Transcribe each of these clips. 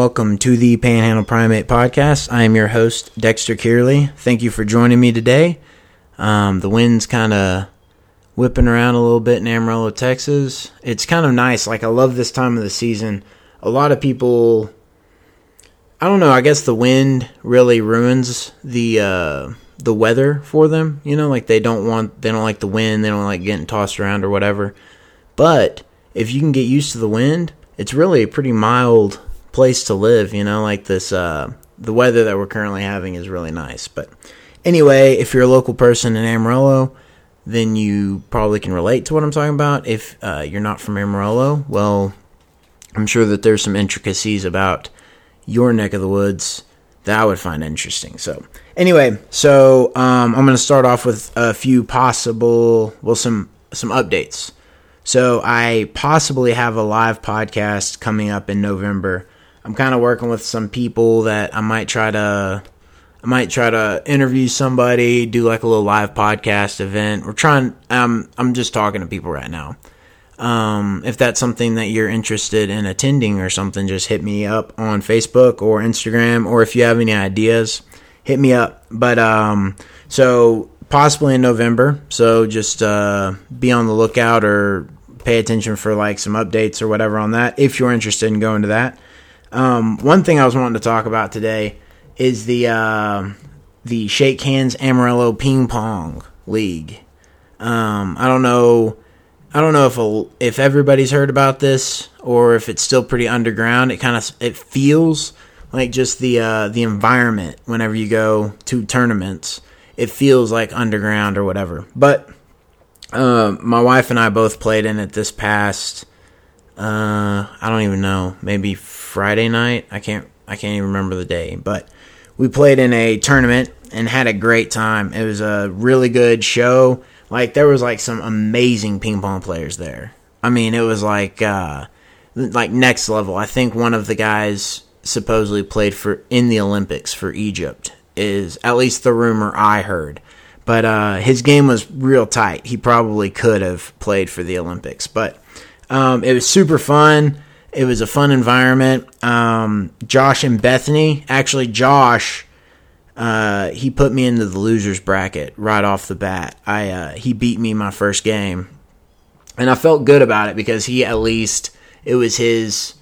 Welcome to the Panhandle Primate Podcast. I am your host, Dexter Kearley. Thank you for joining me today. Um, the wind's kind of whipping around a little bit in Amarillo, Texas. It's kind of nice. Like, I love this time of the season. A lot of people, I don't know, I guess the wind really ruins the. Uh, the weather for them, you know, like they don't want, they don't like the wind, they don't like getting tossed around or whatever. But if you can get used to the wind, it's really a pretty mild place to live, you know, like this uh the weather that we're currently having is really nice. But anyway, if you're a local person in Amarillo, then you probably can relate to what I'm talking about. If uh, you're not from Amarillo, well, I'm sure that there's some intricacies about your neck of the woods that I would find interesting. So, anyway, so um, I'm going to start off with a few possible, well, some some updates. So I possibly have a live podcast coming up in November. I'm kind of working with some people that I might try to I might try to interview somebody, do like a little live podcast event. We're trying um I'm just talking to people right now. Um, if that's something that you're interested in attending or something, just hit me up on Facebook or Instagram, or if you have any ideas, hit me up. But um, so possibly in November. So just uh, be on the lookout or pay attention for like some updates or whatever on that if you're interested in going to that. Um, one thing I was wanting to talk about today is the uh, the Shake Hands Amarillo Ping Pong League. Um, I don't know. I don't know if a, if everybody's heard about this or if it's still pretty underground. It kind of it feels like just the uh, the environment whenever you go to tournaments. It feels like underground or whatever. But uh, my wife and I both played in it this past. Uh, I don't even know. Maybe Friday night. I can't. I can't even remember the day. But we played in a tournament and had a great time. It was a really good show. Like there was like some amazing ping pong players there. I mean, it was like uh, like next level. I think one of the guys supposedly played for in the Olympics for Egypt. Is at least the rumor I heard. But uh, his game was real tight. He probably could have played for the Olympics. But um, it was super fun. It was a fun environment. Um, Josh and Bethany, actually, Josh, uh, he put me into the losers bracket right off the bat. I uh, he beat me my first game, and I felt good about it because he at least it was his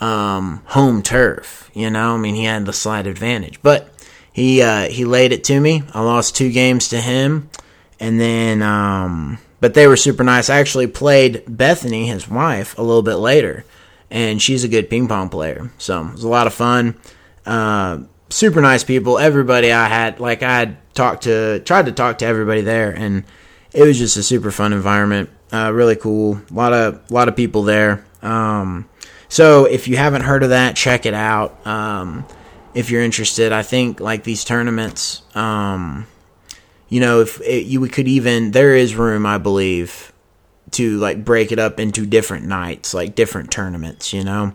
um, home turf. You know, I mean, he had the slight advantage, but he uh, he laid it to me. I lost two games to him, and then um, but they were super nice. I actually played Bethany, his wife, a little bit later, and she's a good ping pong player. So it was a lot of fun. Uh, super nice people. Everybody I had like I had talked to, tried to talk to everybody there, and it was just a super fun environment. Uh, really cool. A lot of lot of people there. Um, so if you haven't heard of that, check it out. Um, if you're interested. I think like these tournaments, um, you know, if it, you could even there is room, I believe, to like break it up into different nights, like different tournaments. You know,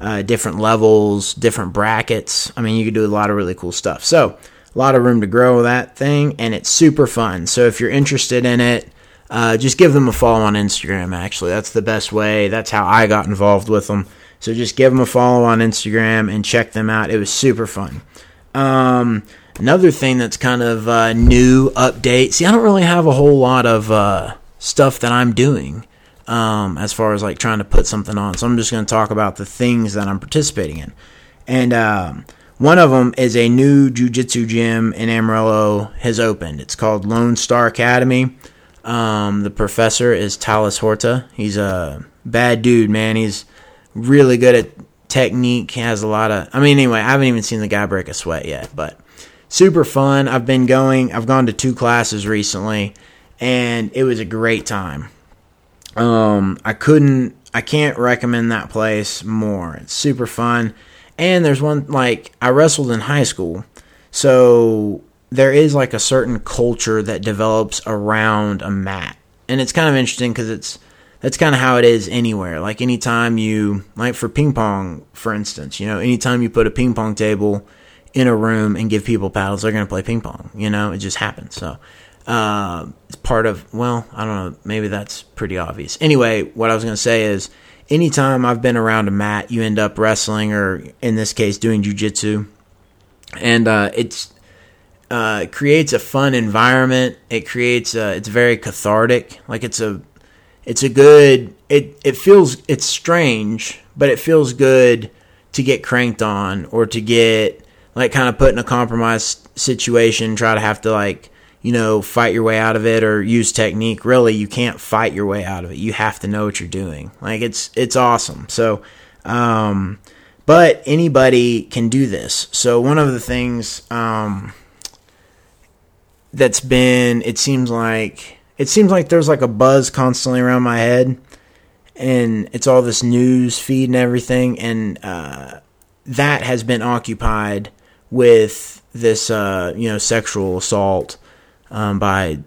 uh, different levels, different brackets. I mean, you could do a lot of really cool stuff. So a lot of room to grow that thing, and it's super fun. So if you're interested in it. Uh, just give them a follow on Instagram. Actually, that's the best way. That's how I got involved with them. So just give them a follow on Instagram and check them out. It was super fun. Um, another thing that's kind of uh, new update. See, I don't really have a whole lot of uh, stuff that I'm doing um, as far as like trying to put something on. So I'm just going to talk about the things that I'm participating in. And um, one of them is a new jujitsu gym in Amarillo has opened. It's called Lone Star Academy. Um, the professor is Talis Horta. He's a bad dude, man. He's really good at technique. He has a lot of. I mean, anyway, I haven't even seen the guy break a sweat yet, but super fun. I've been going. I've gone to two classes recently, and it was a great time. Um, I couldn't. I can't recommend that place more. It's super fun. And there's one like I wrestled in high school, so there is like a certain culture that develops around a mat, and it's kind of interesting because it's that's kind of how it is anywhere. Like anytime you, like for ping pong, for instance, you know, anytime you put a ping pong table in a room and give people paddles, they're going to play ping pong. You know, it just happens. So, uh, it's part of, well, I don't know, maybe that's pretty obvious. Anyway, what I was going to say is anytime I've been around a mat, you end up wrestling or in this case doing jujitsu, and uh, it's uh, it creates a fun environment. It creates a, it's very cathartic. Like it's a it's a good it it feels it's strange, but it feels good to get cranked on or to get like kind of put in a compromised situation, try to have to like you know fight your way out of it or use technique. Really, you can't fight your way out of it. You have to know what you're doing. Like it's it's awesome. So um but anybody can do this. So one of the things um that's been it seems like it seems like there's like a buzz constantly around my head and it's all this news feed and everything and uh, that has been occupied with this uh, you know sexual assault um, by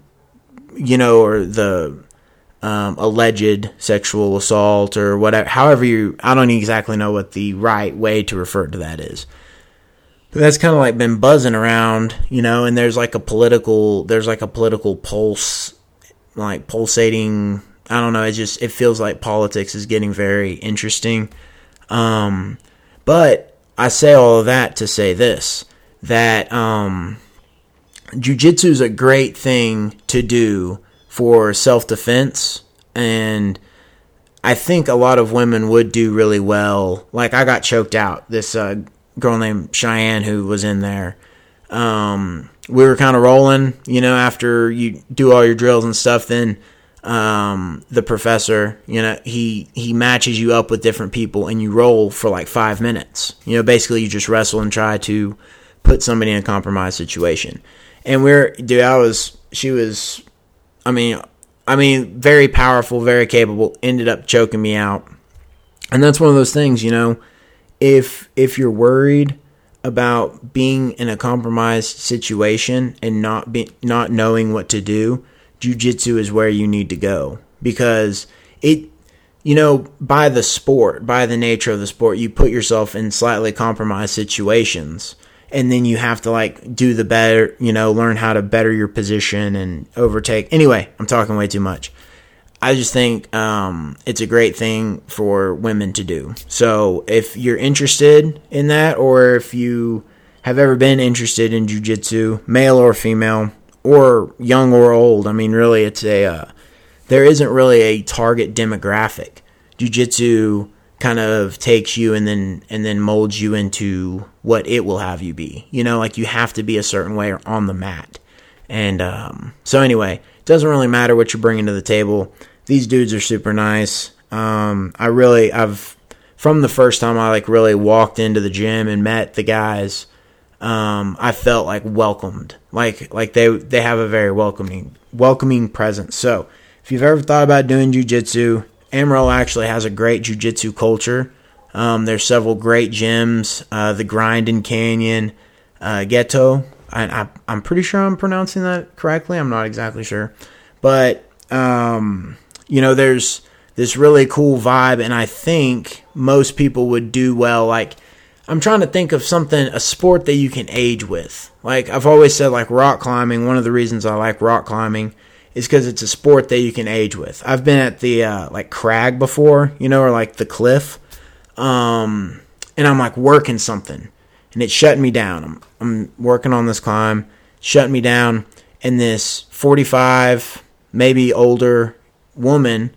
you know or the um, alleged sexual assault or whatever however you i don't exactly know what the right way to refer to that is that's kind of like been buzzing around, you know, and there's like a political there's like a political pulse like pulsating I don't know, it just it feels like politics is getting very interesting. Um but I say all of that to say this that um jujitsu is a great thing to do for self-defense and I think a lot of women would do really well. Like I got choked out. This uh, girl named Cheyenne who was in there. Um, we were kind of rolling, you know, after you do all your drills and stuff, then um, the professor, you know, he he matches you up with different people and you roll for like 5 minutes. You know, basically you just wrestle and try to put somebody in a compromised situation. And we're dude, I was she was I mean, I mean, very powerful, very capable, ended up choking me out. And that's one of those things, you know, if if you're worried about being in a compromised situation and not be, not knowing what to do, jujitsu is where you need to go because it you know by the sport, by the nature of the sport, you put yourself in slightly compromised situations and then you have to like do the better, you know, learn how to better your position and overtake. Anyway, I'm talking way too much. I just think um, it's a great thing for women to do. So if you're interested in that, or if you have ever been interested in jujitsu, male or female, or young or old, I mean, really, it's a uh, there isn't really a target demographic. Jujitsu kind of takes you and then and then molds you into what it will have you be. You know, like you have to be a certain way or on the mat. And um, so anyway, it doesn't really matter what you're bringing to the table. These dudes are super nice. Um, I really, I've from the first time I like really walked into the gym and met the guys. Um, I felt like welcomed, like like they they have a very welcoming welcoming presence. So if you've ever thought about doing jujitsu, Amarillo actually has a great jujitsu culture. Um, there's several great gyms, uh, the Grinding Canyon, uh, Ghetto, I, am pretty sure I'm pronouncing that correctly. I'm not exactly sure, but um, you know, there's this really cool vibe, and I think most people would do well. Like, I'm trying to think of something, a sport that you can age with. Like I've always said, like rock climbing. One of the reasons I like rock climbing is because it's a sport that you can age with. I've been at the uh, like crag before, you know, or like the cliff, um, and I'm like working something and it shut me down. I'm, I'm working on this climb, shut me down, and this 45, maybe older woman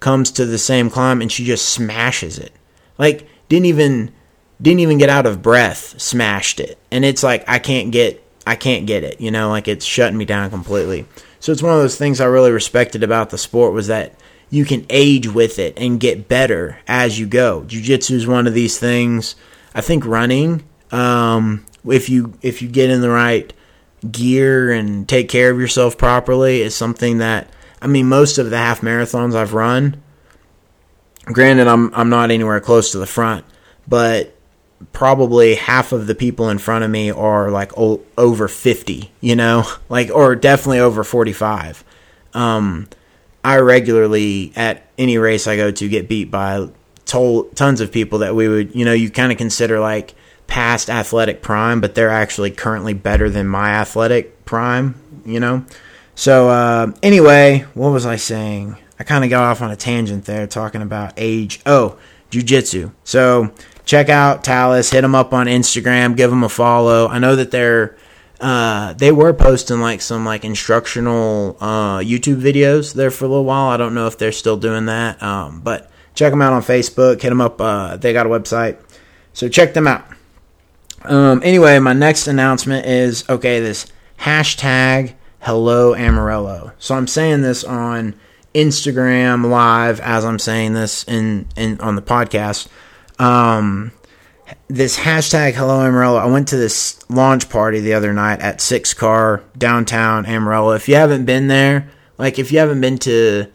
comes to the same climb and she just smashes it. Like didn't even didn't even get out of breath, smashed it. And it's like I can't get I can't get it, you know, like it's shutting me down completely. So it's one of those things I really respected about the sport was that you can age with it and get better as you go. Jiu-jitsu is one of these things. I think running um, if you if you get in the right gear and take care of yourself properly, is something that I mean most of the half marathons I've run. Granted, I'm I'm not anywhere close to the front, but probably half of the people in front of me are like o- over 50, you know, like or definitely over 45. Um, I regularly at any race I go to get beat by tons of people that we would, you know, you kind of consider like past athletic prime, but they're actually currently better than my athletic prime, you know? So, uh, anyway, what was I saying? I kind of got off on a tangent there talking about age. Oh, jujitsu. So check out Talus. Hit them up on Instagram. Give them a follow. I know that they're uh, they were posting like some like instructional uh, YouTube videos there for a little while. I don't know if they're still doing that, um, but check them out on Facebook. Hit them up. Uh, they got a website, so check them out. Um, anyway, my next announcement is okay. This hashtag Hello Amarillo. So I'm saying this on Instagram live as I'm saying this in in on the podcast. Um, this hashtag hello Amarillo. I went to this launch party the other night at Six Car downtown Amarillo. If you haven't been there, like if you haven't been to,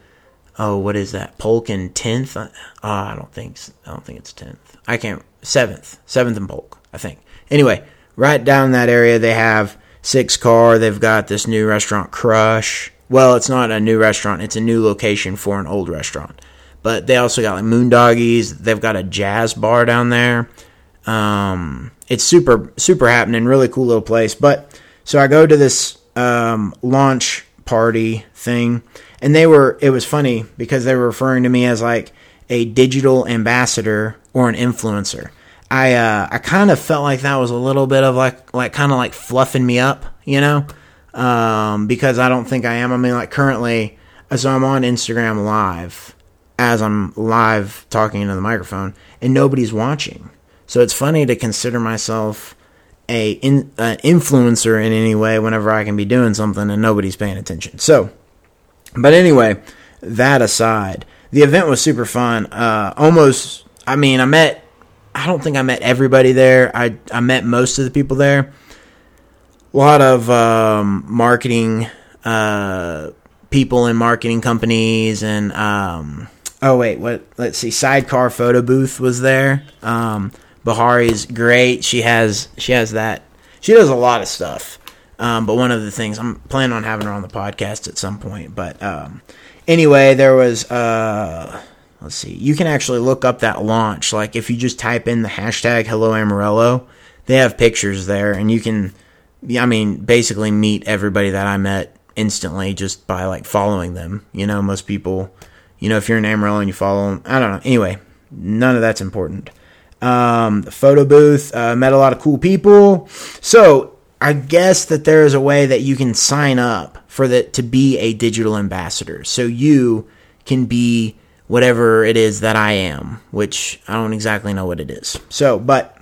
oh, what is that? Polk and Tenth? Uh, I don't think I don't think it's Tenth. I can't Seventh, Seventh and Polk. I think. Anyway, right down that area they have Six Car. They've got this new restaurant Crush. Well, it's not a new restaurant. It's a new location for an old restaurant. But they also got like Moondoggies. They've got a jazz bar down there. Um, it's super super happening, really cool little place. But so I go to this um, launch party thing, and they were it was funny because they were referring to me as like a digital ambassador or an influencer. I uh, I kind of felt like that was a little bit of like like kind of like fluffing me up, you know, um, because I don't think I am. I mean, like currently, so I'm on Instagram live as I'm live talking into the microphone, and nobody's watching. So it's funny to consider myself a in, uh, influencer in any way whenever I can be doing something and nobody's paying attention. So, but anyway, that aside, the event was super fun. Uh, almost, I mean, I met. I don't think I met everybody there. I I met most of the people there. A lot of um, marketing uh, people in marketing companies and um, oh wait, what? Let's see. Sidecar photo booth was there. Um, Bahari's great. She has she has that. She does a lot of stuff. Um, but one of the things I'm planning on having her on the podcast at some point. But um, anyway, there was uh, let's see. You can actually look up that launch. Like if you just type in the hashtag Hello Amarillo, they have pictures there, and you can. I mean, basically meet everybody that I met instantly just by like following them. You know, most people. You know, if you're in Amarillo and you follow them, I don't know. Anyway, none of that's important um, the photo booth. Uh, met a lot of cool people. So I guess that there is a way that you can sign up for that to be a digital ambassador. So you can be whatever it is that I am, which I don't exactly know what it is. So, but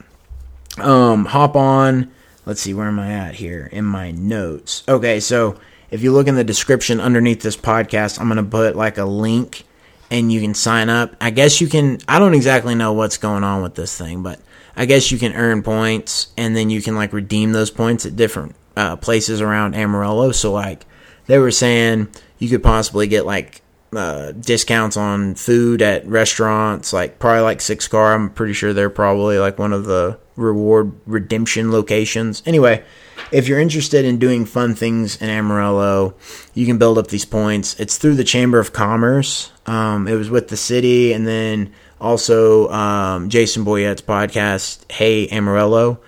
um, hop on. Let's see, where am I at here in my notes? Okay, so if you look in the description underneath this podcast, I'm going to put like a link and you can sign up. I guess you can, I don't exactly know what's going on with this thing, but I guess you can earn points and then you can like redeem those points at different uh, places around Amarillo. So, like, they were saying you could possibly get like uh, discounts on food at restaurants, like probably like Six Car. I'm pretty sure they're probably like one of the reward redemption locations. Anyway, if you're interested in doing fun things in Amarillo, you can build up these points. It's through the Chamber of Commerce. Um, it was with the city, and then also um, Jason Boyett's podcast, Hey Amarillo.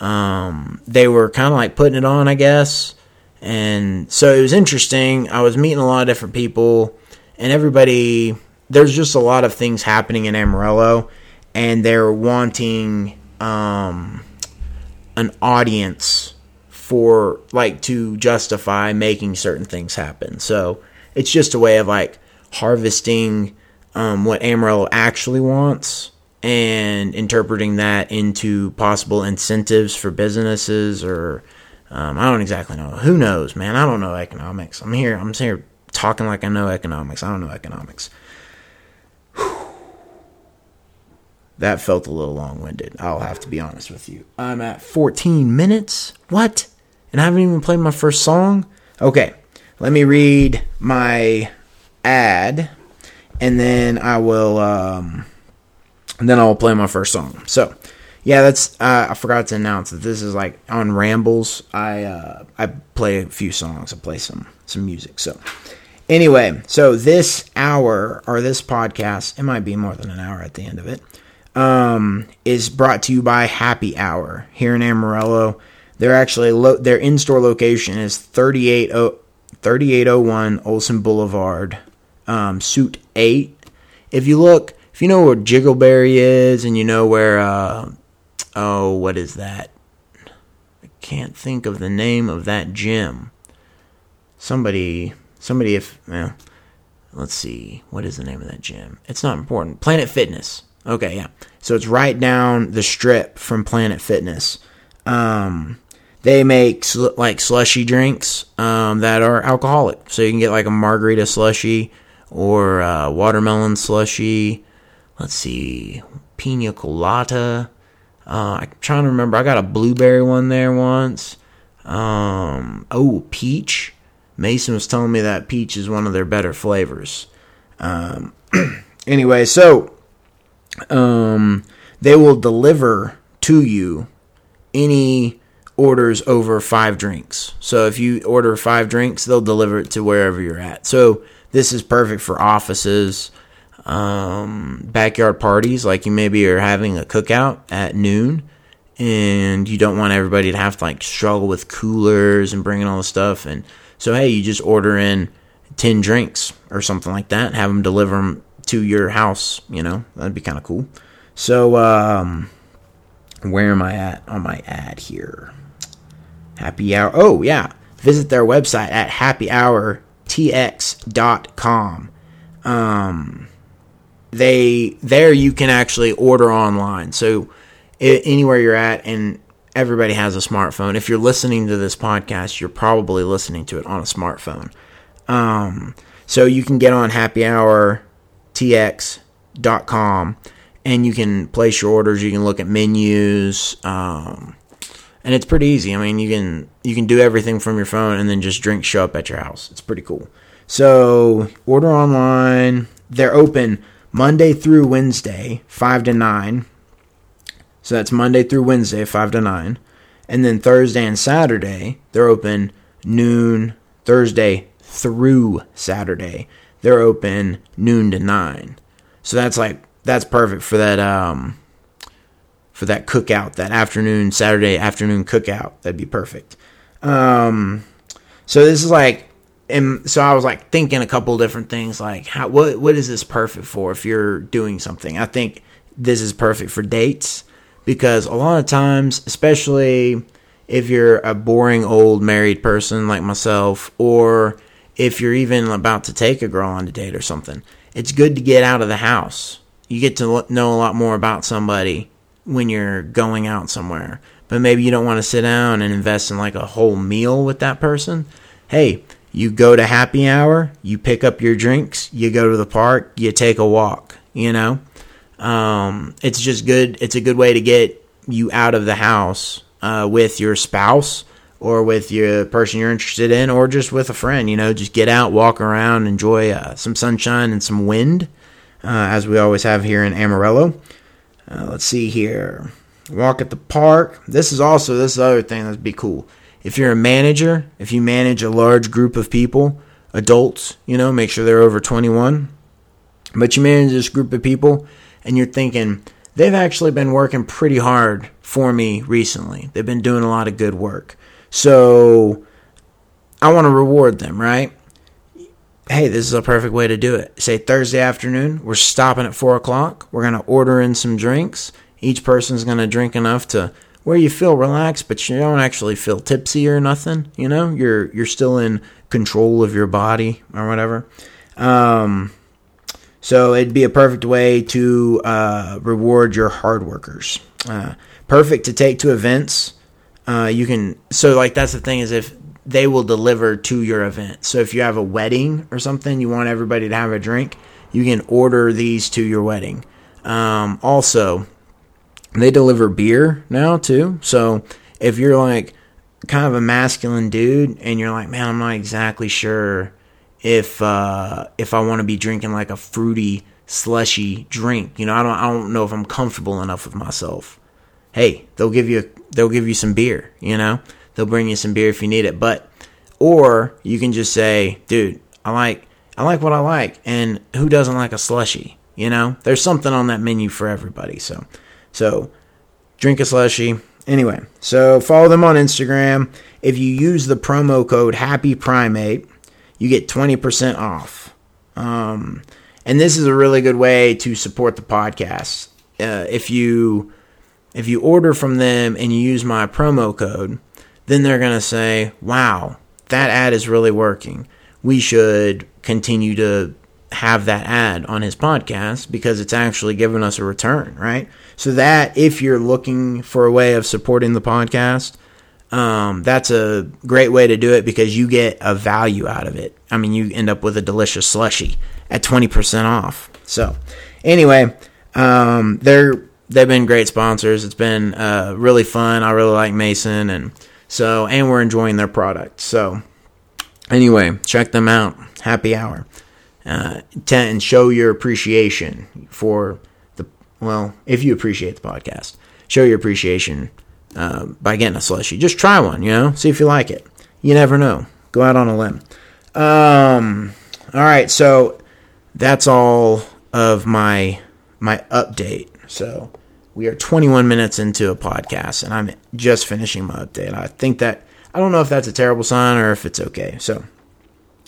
Um, they were kind of like putting it on, I guess. And so it was interesting. I was meeting a lot of different people, and everybody, there's just a lot of things happening in Amarillo, and they're wanting um, an audience for like to justify making certain things happen. So it's just a way of like harvesting um, what Amarillo actually wants and interpreting that into possible incentives for businesses or um, I don't exactly know. Who knows, man? I don't know economics. I'm here. I'm here talking like I know economics. I don't know economics. That felt a little long winded. I'll have to be honest with you. I'm at 14 minutes. What? And I haven't even played my first song. Okay, let me read my ad, and then I will, um, and then I'll play my first song. So, yeah, that's uh, I forgot to announce that this is like on rambles. I uh, I play a few songs. I play some some music. So, anyway, so this hour or this podcast, it might be more than an hour at the end of it, um, is brought to you by Happy Hour here in Amarillo. They're actually lo- their in-store location is 38 3801 Olsen Boulevard, um, Suit 8. If you look, if you know where Jiggleberry is and you know where, uh, oh, what is that? I can't think of the name of that gym. Somebody, somebody, if, well, let's see, what is the name of that gym? It's not important. Planet Fitness. Okay, yeah. So it's right down the strip from Planet Fitness. Um, they make sl- like slushy drinks um, that are alcoholic. So you can get like a margarita slushy or watermelon slushy. Let's see, pina colada. Uh, I'm trying to remember. I got a blueberry one there once. Um, oh, peach. Mason was telling me that peach is one of their better flavors. Um, anyway, so um, they will deliver to you any orders over five drinks. So if you order five drinks, they'll deliver it to wherever you're at. So this is perfect for offices, um, backyard parties, like you maybe are having a cookout at noon and you don't want everybody to have to like struggle with coolers and bringing all the stuff. And so, hey, you just order in 10 drinks or something like that, have them deliver them to your house, you know, that'd be kind of cool. So, um, where am I at on my ad here? Happy Hour. Oh, yeah. Visit their website at happyhourtx.com. Um, they there you can actually order online. So it, anywhere you're at, and everybody has a smartphone. If you're listening to this podcast, you're probably listening to it on a smartphone. Um, so you can get on happyhourtx.com and you can place your orders. You can look at menus. Um, and it's pretty easy. I mean, you can you can do everything from your phone, and then just drinks show up at your house. It's pretty cool. So order online. They're open Monday through Wednesday, five to nine. So that's Monday through Wednesday, five to nine, and then Thursday and Saturday they're open noon. Thursday through Saturday they're open noon to nine. So that's like that's perfect for that um for that cookout, that afternoon, Saturday afternoon cookout. That'd be perfect. Um, so this is like, and so I was like thinking a couple different things, like how what what is this perfect for? If you're doing something, I think this is perfect for dates because a lot of times, especially if you're a boring old married person like myself, or if you're even about to take a girl on a date or something, it's good to get out of the house. You get to know a lot more about somebody when you're going out somewhere. But maybe you don't want to sit down and invest in like a whole meal with that person. Hey, you go to happy hour, you pick up your drinks, you go to the park, you take a walk, you know? Um, it's just good. It's a good way to get you out of the house uh, with your spouse or with your person you're interested in or just with a friend, you know, just get out, walk around, enjoy uh, some sunshine and some wind, uh, as we always have here in Amarillo. Uh, let's see here. Walk at the park. This is also this is other thing that'd be cool. If you're a manager, if you manage a large group of people, adults, you know, make sure they're over 21. But you manage this group of people and you're thinking, they've actually been working pretty hard for me recently. They've been doing a lot of good work. So I want to reward them, right? Hey, this is a perfect way to do it. Say Thursday afternoon, we're stopping at four o'clock. We're gonna order in some drinks. Each person's gonna drink enough to where you feel relaxed, but you don't actually feel tipsy or nothing. You know, you're you're still in control of your body or whatever. Um, so it'd be a perfect way to uh, reward your hard workers. Uh, perfect to take to events. Uh, you can so like that's the thing is if they will deliver to your event. So if you have a wedding or something, you want everybody to have a drink, you can order these to your wedding. Um, also, they deliver beer now too. So if you're like kind of a masculine dude and you're like, man, I'm not exactly sure if uh, if I want to be drinking like a fruity, slushy drink. You know, I don't I don't know if I'm comfortable enough with myself. Hey, they'll give you they'll give you some beer. You know. They'll bring you some beer if you need it. But or you can just say, dude, I like I like what I like, and who doesn't like a slushy? You know, there's something on that menu for everybody. So, so drink a slushy. Anyway, so follow them on Instagram. If you use the promo code Happy Primate, you get 20% off. Um, and this is a really good way to support the podcast. Uh, if you if you order from them and you use my promo code, then they're going to say, "Wow, that ad is really working. We should continue to have that ad on his podcast because it's actually giving us a return, right? So that if you're looking for a way of supporting the podcast, um, that's a great way to do it because you get a value out of it. I mean, you end up with a delicious slushy at 20% off. So, anyway, um, they're they've been great sponsors. It's been uh, really fun. I really like Mason, and so and we're enjoying their product. So, anyway, check them out. Happy hour, uh, and show your appreciation for the well. If you appreciate the podcast, show your appreciation uh, by getting a slushy. Just try one, you know, see if you like it. You never know. Go out on a limb. Um, all right, so that's all of my my update. So we are 21 minutes into a podcast, and I'm just finishing my update. I think that I don't know if that's a terrible sign or if it's okay. So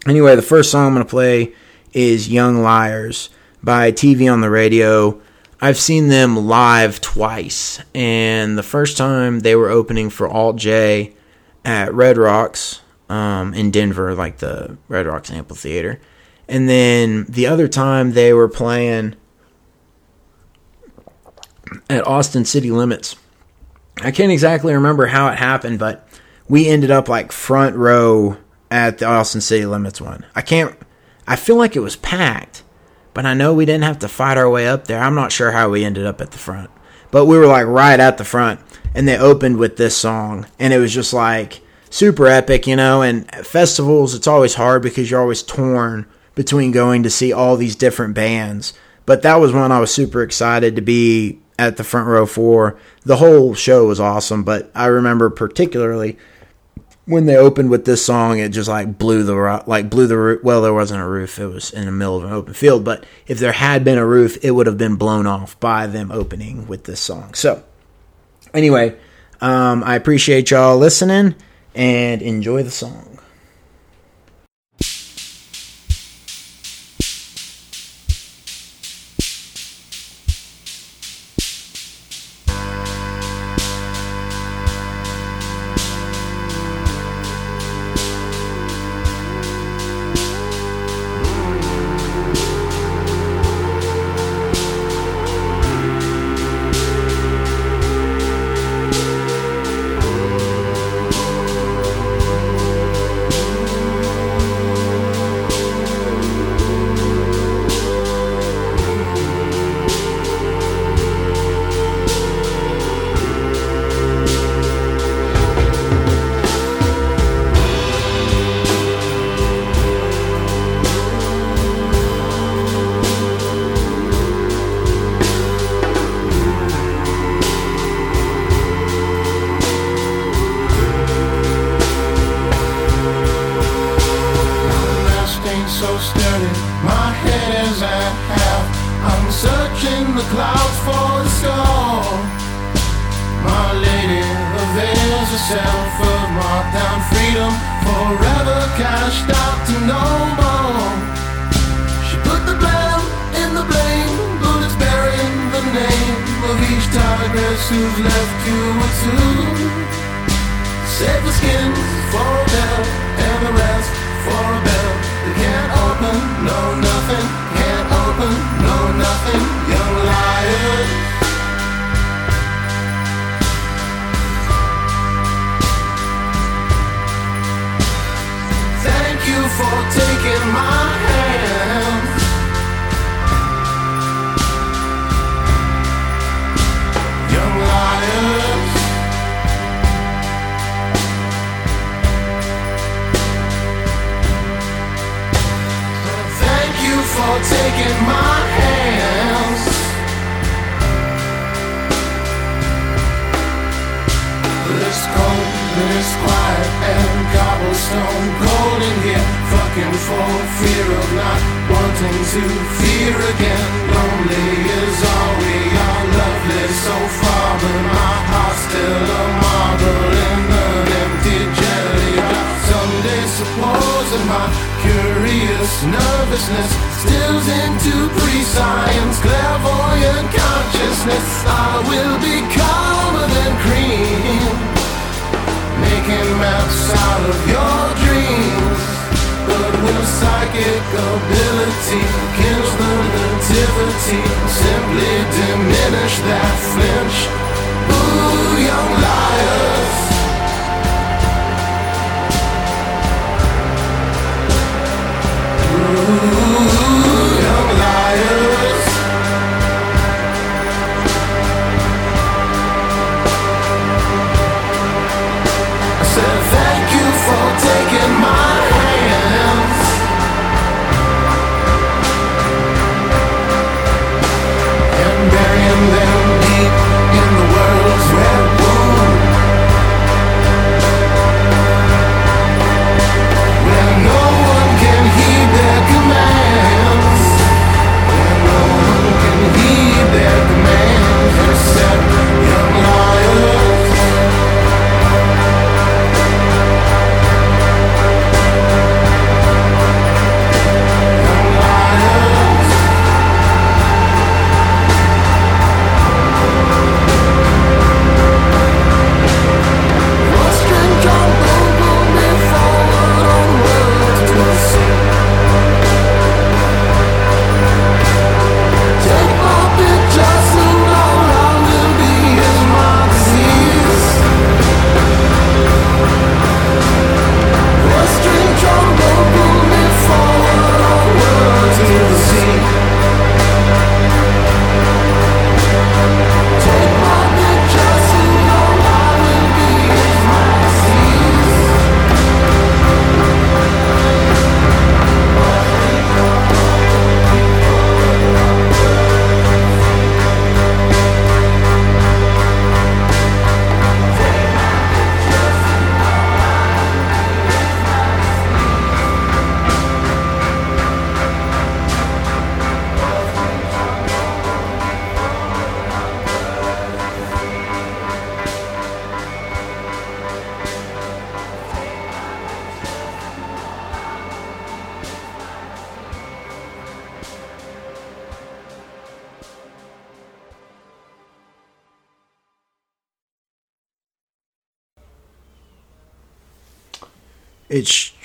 anyway, the first song I'm going to play is "Young Liars" by TV on the Radio. I've seen them live twice, and the first time they were opening for Alt J at Red Rocks um, in Denver, like the Red Rocks Amphitheater. And then the other time they were playing at Austin City Limits. I can't exactly remember how it happened, but we ended up like front row at the Austin City Limits one. I can't, I feel like it was packed, but I know we didn't have to fight our way up there. I'm not sure how we ended up at the front, but we were like right at the front, and they opened with this song, and it was just like super epic, you know. And festivals, it's always hard because you're always torn between going to see all these different bands. But that was one I was super excited to be at the front row for. The whole show was awesome, but I remember particularly when they opened with this song, it just like blew the like blew the roof. Well, there wasn't a roof; it was in the middle of an open field. But if there had been a roof, it would have been blown off by them opening with this song. So, anyway, um, I appreciate y'all listening and enjoy the song. starting to fear again. Lonely is all we are, Loveless, so far, but my heart's still a marble in an empty jelly jar. Someday, supposing my curious nervousness stills into prescience, clairvoyant consciousness, I will be calmer than cream, making maps out of your dreams but when psychic ability kills the nativity simply diminish that flinch ooh young liars Ooh, young liars.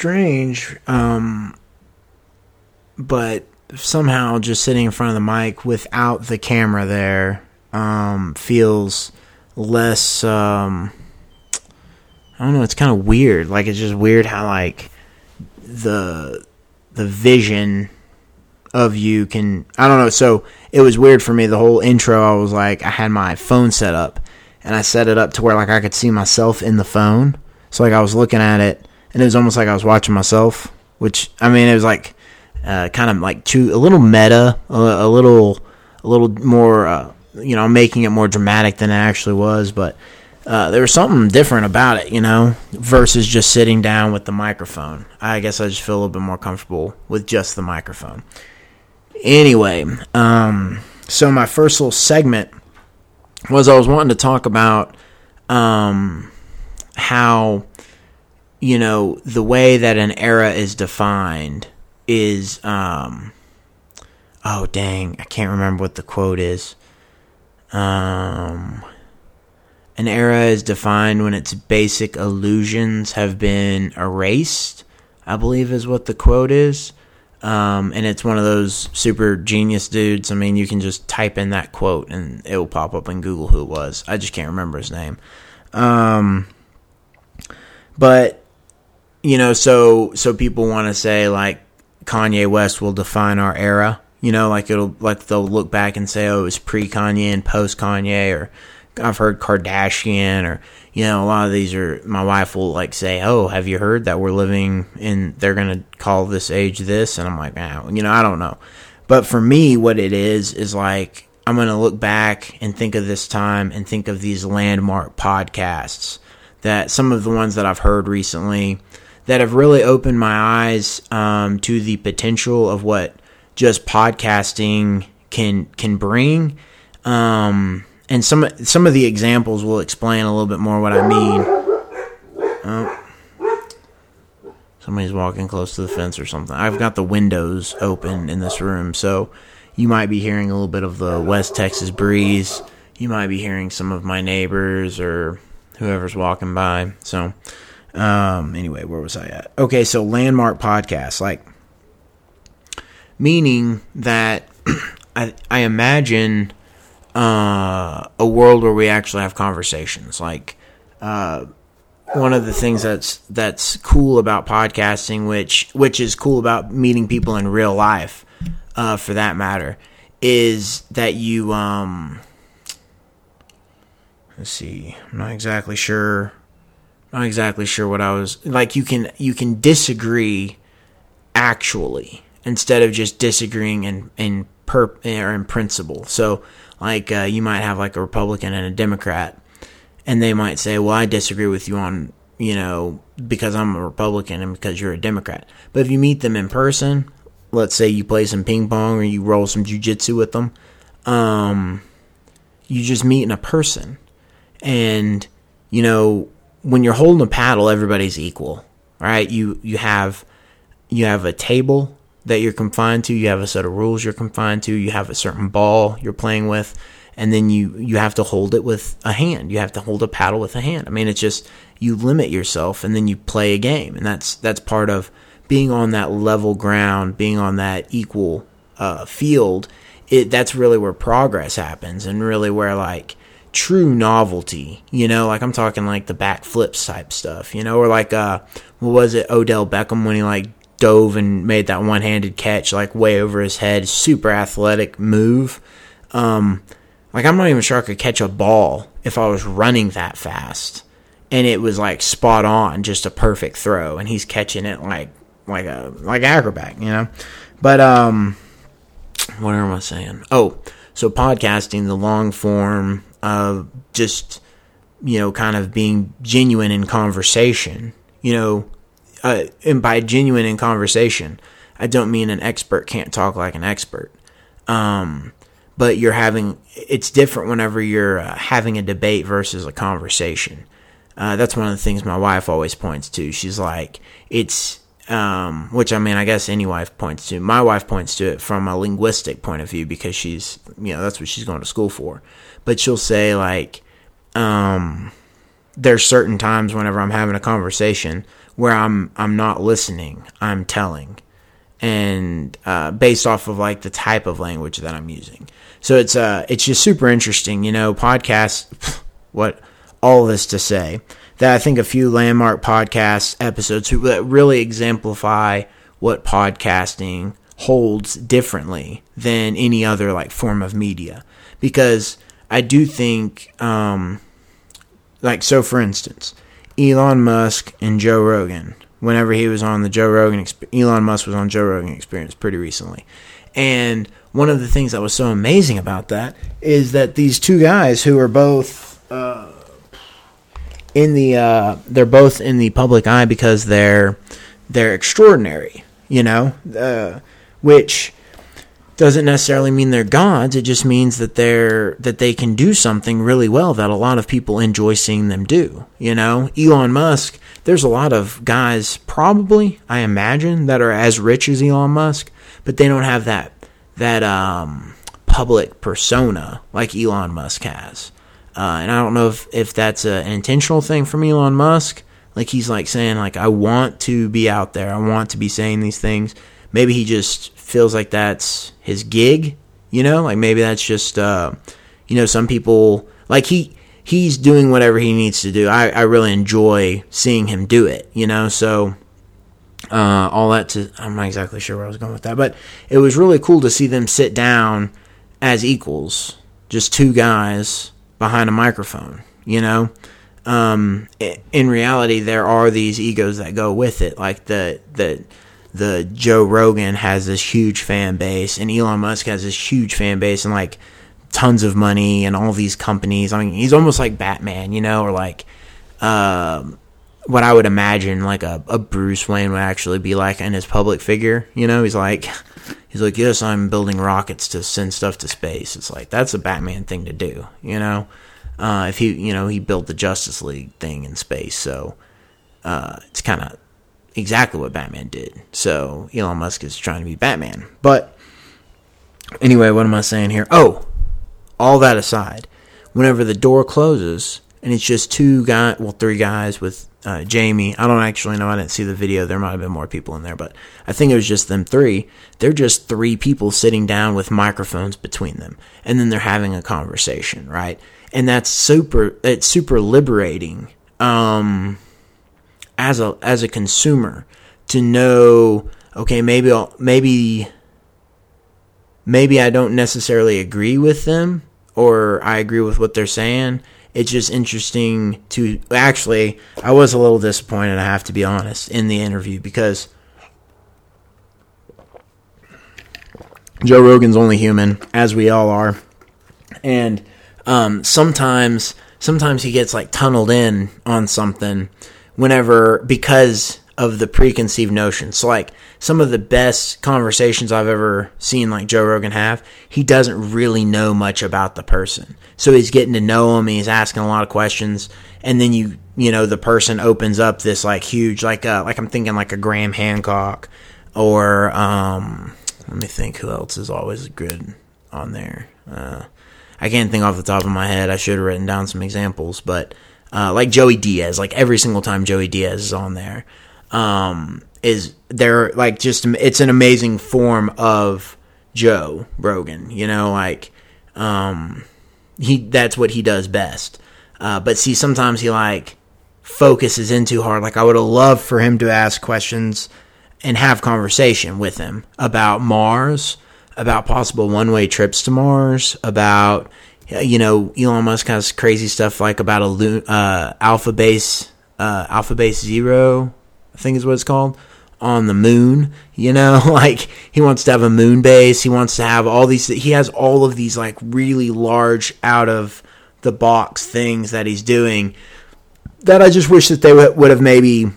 Strange um but somehow just sitting in front of the mic without the camera there um feels less um I don't know, it's kind of weird. Like it's just weird how like the the vision of you can I don't know, so it was weird for me the whole intro I was like I had my phone set up and I set it up to where like I could see myself in the phone. So like I was looking at it and it was almost like I was watching myself, which I mean it was like uh, kind of like too a little meta, a, a little a little more uh, you know making it more dramatic than it actually was, but uh, there was something different about it, you know, versus just sitting down with the microphone. I guess I just feel a little bit more comfortable with just the microphone. Anyway, um, so my first little segment was I was wanting to talk about um, how you know the way that an era is defined is um oh dang i can't remember what the quote is um an era is defined when its basic illusions have been erased i believe is what the quote is um, and it's one of those super genius dudes. I mean, you can just type in that quote and it will pop up in Google who it was. I just can't remember his name. Um, but you know, so so people want to say like Kanye West will define our era. You know, like it'll like they'll look back and say, oh, it was pre Kanye and post Kanye, or I've heard Kardashian, or you know, a lot of these are. My wife will like say, oh, have you heard that we're living in? They're gonna call this age this, and I'm like, nah, you know, I don't know. But for me, what it is is like I'm gonna look back and think of this time and think of these landmark podcasts that some of the ones that I've heard recently that have really opened my eyes um, to the potential of what just podcasting can can bring. Um, and some some of the examples will explain a little bit more what I mean. Oh. Somebody's walking close to the fence or something. I've got the windows open in this room, so you might be hearing a little bit of the West Texas breeze. You might be hearing some of my neighbors or whoever's walking by. So, um, anyway, where was I at? Okay, so landmark podcast, like meaning that I I imagine uh, a world where we actually have conversations. Like uh, one of the things that's that's cool about podcasting, which which is cool about meeting people in real life, uh, for that matter, is that you um. Let's see. I'm not exactly sure. Not exactly sure what I was like. You can you can disagree actually instead of just disagreeing in in per or in principle. So like uh, you might have like a Republican and a Democrat, and they might say, "Well, I disagree with you on you know because I'm a Republican and because you're a Democrat." But if you meet them in person, let's say you play some ping pong or you roll some jujitsu with them, um, you just meet in a person, and you know when you're holding a paddle, everybody's equal, right? You you have you have a table that you're confined to. You have a set of rules you're confined to. You have a certain ball you're playing with, and then you you have to hold it with a hand. You have to hold a paddle with a hand. I mean, it's just you limit yourself, and then you play a game, and that's that's part of being on that level ground, being on that equal uh, field. It that's really where progress happens, and really where like true novelty, you know, like I'm talking like the backflips type stuff, you know, or like uh what was it, Odell Beckham when he like dove and made that one handed catch like way over his head, super athletic move. Um like I'm not even sure I could catch a ball if I was running that fast. And it was like spot on, just a perfect throw, and he's catching it like like a like acrobat, you know. But um what am I saying? Oh, so podcasting, the long form of just, you know, kind of being genuine in conversation, you know, uh, and by genuine in conversation, I don't mean an expert can't talk like an expert. Um, but you're having, it's different whenever you're uh, having a debate versus a conversation. Uh, that's one of the things my wife always points to. She's like, it's, um, which I mean, I guess any wife points to. My wife points to it from a linguistic point of view because she's, you know, that's what she's going to school for. But she'll say like, um, there's certain times whenever I'm having a conversation where I'm I'm not listening, I'm telling, and uh, based off of like the type of language that I'm using. So it's uh it's just super interesting, you know. Podcasts, what all this to say that I think a few landmark podcast episodes that really exemplify what podcasting holds differently than any other like form of media. Because I do think um like so for instance Elon Musk and Joe Rogan whenever he was on the Joe Rogan Elon Musk was on Joe Rogan experience pretty recently. And one of the things that was so amazing about that is that these two guys who are both uh, in the uh, they're both in the public eye because they're they're extraordinary, you know, uh, which doesn't necessarily mean they're gods. It just means that they're that they can do something really well that a lot of people enjoy seeing them do. You know, Elon Musk. There's a lot of guys, probably I imagine, that are as rich as Elon Musk, but they don't have that that um, public persona like Elon Musk has. Uh, and I don't know if, if that's a, an intentional thing from Elon Musk. Like he's like saying like I want to be out there. I want to be saying these things. Maybe he just feels like that's his gig. You know, like maybe that's just uh, you know some people like he he's doing whatever he needs to do. I, I really enjoy seeing him do it. You know, so uh, all that to I'm not exactly sure where I was going with that, but it was really cool to see them sit down as equals, just two guys behind a microphone, you know? Um, in reality, there are these egos that go with it. Like the, the, the Joe Rogan has this huge fan base and Elon Musk has this huge fan base and like tons of money and all these companies. I mean, he's almost like Batman, you know, or like, um, what I would imagine like a, a Bruce Wayne would actually be like in his public figure. You know, he's like, he's like, yes, I'm building rockets to send stuff to space. It's like that's a Batman thing to do. You know, uh, if he, you know, he built the Justice League thing in space, so uh, it's kind of exactly what Batman did. So Elon Musk is trying to be Batman. But anyway, what am I saying here? Oh, all that aside, whenever the door closes and it's just two guys, well, three guys with uh, Jamie. I don't actually know. I didn't see the video. There might have been more people in there, but I think it was just them three. They're just three people sitting down with microphones between them, and then they're having a conversation, right? And that's super. It's super liberating. Um, as a as a consumer to know okay maybe I'll, maybe maybe I don't necessarily agree with them or I agree with what they're saying it's just interesting to actually I was a little disappointed I have to be honest in the interview because Joe Rogan's only human as we all are and um, sometimes sometimes he gets like tunneled in on something whenever because of the preconceived notions. So like some of the best conversations I've ever seen like Joe Rogan have, he doesn't really know much about the person. So he's getting to know him he's asking a lot of questions and then you you know the person opens up this like huge like uh like I'm thinking like a Graham Hancock or um let me think who else is always good on there. Uh I can't think off the top of my head. I should have written down some examples, but uh, like Joey Diaz, like every single time Joey Diaz is on there, um, is they're like just it's an amazing form of Joe Rogan. You know, like um, he that's what he does best. Uh, but see, sometimes he like focuses in too hard. Like I would have loved for him to ask questions and have conversation with him about Mars, about possible one way trips to Mars, about you know Elon Musk has crazy stuff like about a uh, Alpha Base uh, Alpha Base Zero, I think is what it's called on the moon. You know, like he wants to have a moon base. He wants to have all these. He has all of these like really large out of the box things that he's doing. That I just wish that they would have maybe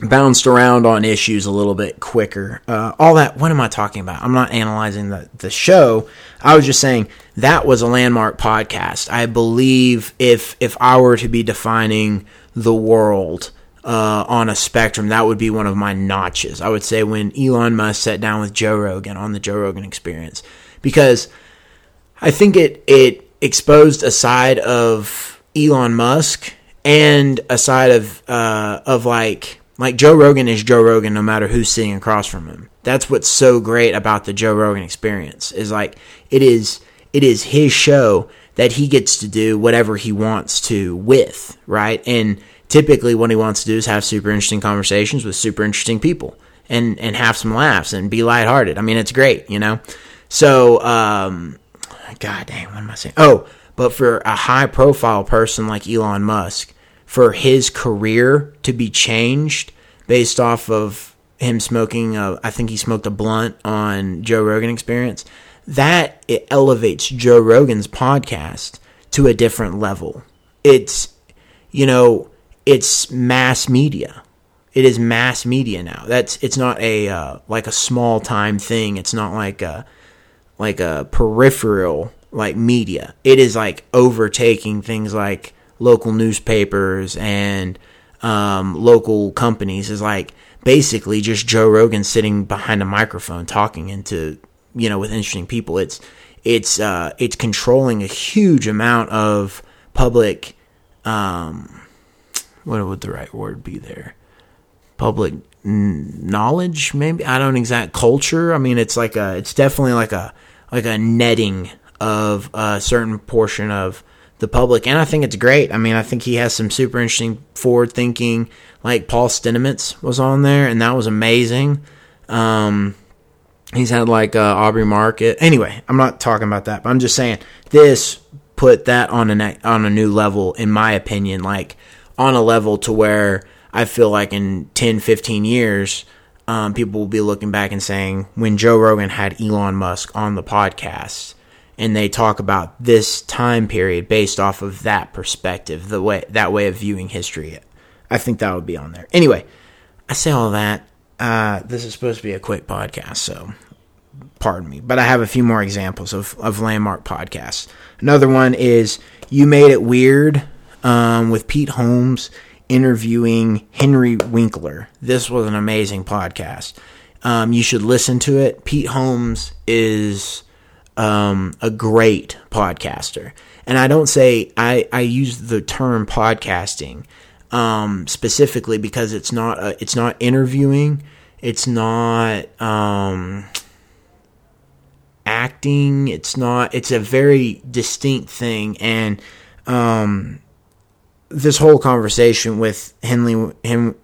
bounced around on issues a little bit quicker. Uh, all that. What am I talking about? I'm not analyzing the the show. I was just saying that was a landmark podcast. I believe if if I were to be defining the world uh, on a spectrum, that would be one of my notches. I would say when Elon Musk sat down with Joe Rogan on the Joe Rogan Experience, because I think it it exposed a side of Elon Musk and a side of uh, of like like Joe Rogan is Joe Rogan no matter who's sitting across from him. That's what's so great about the Joe Rogan experience is like it is it is his show that he gets to do whatever he wants to with, right? And typically what he wants to do is have super interesting conversations with super interesting people and and have some laughs and be lighthearted. I mean, it's great, you know. So, um god dang, what am I saying? Oh, but for a high profile person like Elon Musk, for his career to be changed based off of him smoking a, I think he smoked a blunt on Joe Rogan experience that it elevates Joe Rogan's podcast to a different level it's you know it's mass media it is mass media now that's it's not a uh, like a small time thing it's not like a like a peripheral like media it is like overtaking things like local newspapers and um, local companies is like basically just Joe Rogan sitting behind a microphone talking into you know with interesting people. It's it's uh, it's controlling a huge amount of public. Um, what would the right word be there? Public knowledge, maybe I don't exact culture. I mean, it's like a it's definitely like a like a netting of a certain portion of the public, and I think it's great. I mean, I think he has some super interesting forward thinking. Like Paul Stamets was on there, and that was amazing. Um, he's had like uh, Aubrey Marcus. Anyway, I'm not talking about that, but I'm just saying this put that on a on a new level, in my opinion. Like on a level to where I feel like in 10, 15 years, um, people will be looking back and saying when Joe Rogan had Elon Musk on the podcast and they talk about this time period based off of that perspective, the way that way of viewing history. I think that would be on there. Anyway, I say all that. Uh, this is supposed to be a quick podcast, so pardon me. But I have a few more examples of, of landmark podcasts. Another one is You Made It Weird um, with Pete Holmes. interviewing Henry Winkler. This was an amazing podcast. Um, you should listen to it. Pete Holmes is um, a great podcaster. And I don't say I, I use the term podcasting um, specifically because it's not a, it's not interviewing, it's not um, acting, it's not it's a very distinct thing. And um, this whole conversation with Henry him,